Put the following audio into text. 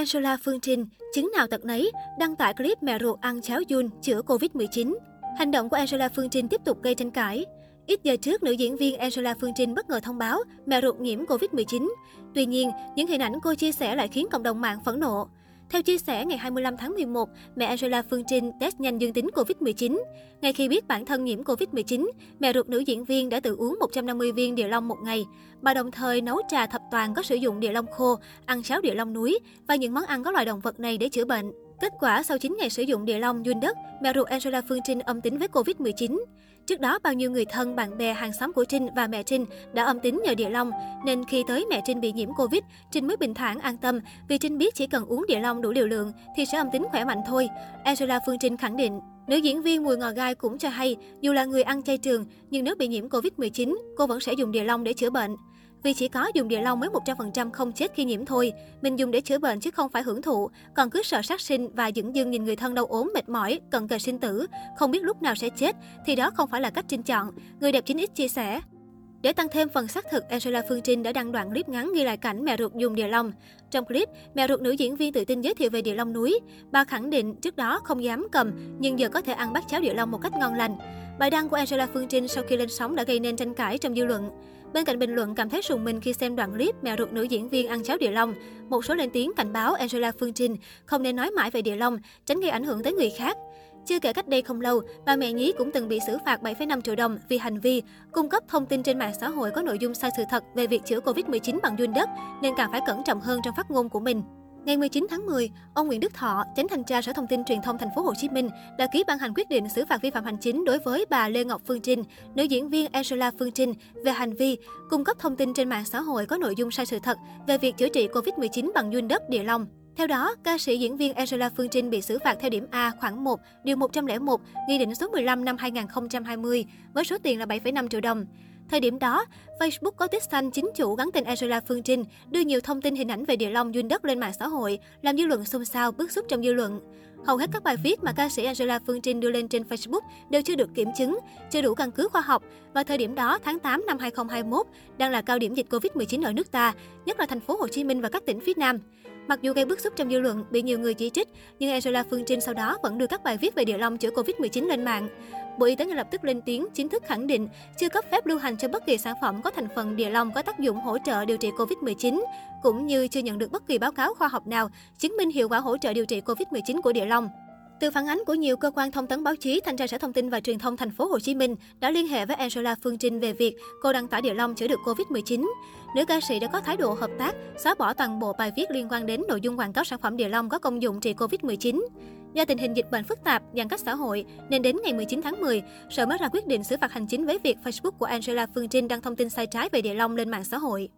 Angela Phương Trinh, chứng nào tật nấy, đăng tải clip mẹ ruột ăn cháo Jun chữa Covid-19. Hành động của Angela Phương Trinh tiếp tục gây tranh cãi. Ít giờ trước, nữ diễn viên Angela Phương Trinh bất ngờ thông báo mẹ ruột nhiễm Covid-19. Tuy nhiên, những hình ảnh cô chia sẻ lại khiến cộng đồng mạng phẫn nộ. Theo chia sẻ ngày 25 tháng 11, mẹ Angela Phương Trinh test nhanh dương tính Covid-19. Ngay khi biết bản thân nhiễm Covid-19, mẹ ruột nữ diễn viên đã tự uống 150 viên địa long một ngày. Bà đồng thời nấu trà thập toàn có sử dụng địa long khô, ăn cháo địa long núi và những món ăn có loài động vật này để chữa bệnh. Kết quả, sau 9 ngày sử dụng địa long duyên đất, mẹ ruột Angela Phương Trinh âm tính với Covid-19. Trước đó, bao nhiêu người thân, bạn bè, hàng xóm của Trinh và mẹ Trinh đã âm tính nhờ địa long, nên khi tới mẹ Trinh bị nhiễm Covid, Trinh mới bình thản an tâm vì Trinh biết chỉ cần uống địa long đủ liều lượng thì sẽ âm tính khỏe mạnh thôi. Angela Phương Trinh khẳng định. Nữ diễn viên Mùi Ngò Gai cũng cho hay, dù là người ăn chay trường, nhưng nếu bị nhiễm Covid-19, cô vẫn sẽ dùng địa long để chữa bệnh. Vì chỉ có dùng địa long mới 100% không chết khi nhiễm thôi. Mình dùng để chữa bệnh chứ không phải hưởng thụ. Còn cứ sợ sát sinh và dững dưng nhìn người thân đau ốm, mệt mỏi, cận kề sinh tử, không biết lúc nào sẽ chết, thì đó không phải là cách Trinh chọn. Người đẹp 9X chia sẻ. Để tăng thêm phần xác thực, Angela Phương Trinh đã đăng đoạn clip ngắn ghi lại cảnh mẹ ruột dùng địa long. Trong clip, mẹ ruột nữ diễn viên tự tin giới thiệu về địa long núi. Bà khẳng định trước đó không dám cầm, nhưng giờ có thể ăn bát cháo địa long một cách ngon lành. Bài đăng của Angela Phương Trinh sau khi lên sóng đã gây nên tranh cãi trong dư luận. Bên cạnh bình luận cảm thấy sùng mình khi xem đoạn clip mèo ruột nữ diễn viên ăn cháo địa long, một số lên tiếng cảnh báo Angela Phương Trinh không nên nói mãi về địa long, tránh gây ảnh hưởng tới người khác. Chưa kể cách đây không lâu, bà mẹ nhí cũng từng bị xử phạt 7,5 triệu đồng vì hành vi cung cấp thông tin trên mạng xã hội có nội dung sai sự thật về việc chữa Covid-19 bằng duyên đất, nên càng phải cẩn trọng hơn trong phát ngôn của mình. Ngày 19 tháng 10, ông Nguyễn Đức Thọ, Chánh thanh tra Sở Thông tin Truyền thông Thành phố Hồ Chí Minh đã ký ban hành quyết định xử phạt vi phạm hành chính đối với bà Lê Ngọc Phương Trinh, nữ diễn viên Angela Phương Trinh về hành vi cung cấp thông tin trên mạng xã hội có nội dung sai sự thật về việc chữa trị Covid-19 bằng duyên đất địa long. Theo đó, ca sĩ diễn viên Angela Phương Trinh bị xử phạt theo điểm A khoảng 1, điều 101, Nghị định số 15 năm 2020 với số tiền là 7,5 triệu đồng. Thời điểm đó, Facebook có tích xanh chính chủ gắn tên Angela Phương Trinh, đưa nhiều thông tin hình ảnh về địa long duyên đất lên mạng xã hội, làm dư luận xôn xao, bức xúc trong dư luận. Hầu hết các bài viết mà ca sĩ Angela Phương Trinh đưa lên trên Facebook đều chưa được kiểm chứng, chưa đủ căn cứ khoa học. Và thời điểm đó, tháng 8 năm 2021, đang là cao điểm dịch Covid-19 ở nước ta, nhất là thành phố Hồ Chí Minh và các tỉnh phía Nam. Mặc dù gây bức xúc trong dư luận, bị nhiều người chỉ trích, nhưng Angela Phương Trinh sau đó vẫn đưa các bài viết về địa long chữa Covid-19 lên mạng. Bộ Y tế ngay lập tức lên tiếng chính thức khẳng định chưa cấp phép lưu hành cho bất kỳ sản phẩm có thành phần địa long có tác dụng hỗ trợ điều trị Covid-19, cũng như chưa nhận được bất kỳ báo cáo khoa học nào chứng minh hiệu quả hỗ trợ điều trị Covid-19 của địa long. Từ phản ánh của nhiều cơ quan thông tấn báo chí, Thanh tra Sở Thông tin và Truyền thông Thành phố Hồ Chí Minh đã liên hệ với Angela Phương Trinh về việc cô đăng tải Địa Long chữa được Covid-19. Nữ ca sĩ đã có thái độ hợp tác, xóa bỏ toàn bộ bài viết liên quan đến nội dung quảng cáo sản phẩm Địa Long có công dụng trị Covid-19. Do tình hình dịch bệnh phức tạp, giãn cách xã hội, nên đến ngày 19 tháng 10, Sở mới ra quyết định xử phạt hành chính với việc Facebook của Angela Phương Trinh đăng thông tin sai trái về Địa Long lên mạng xã hội.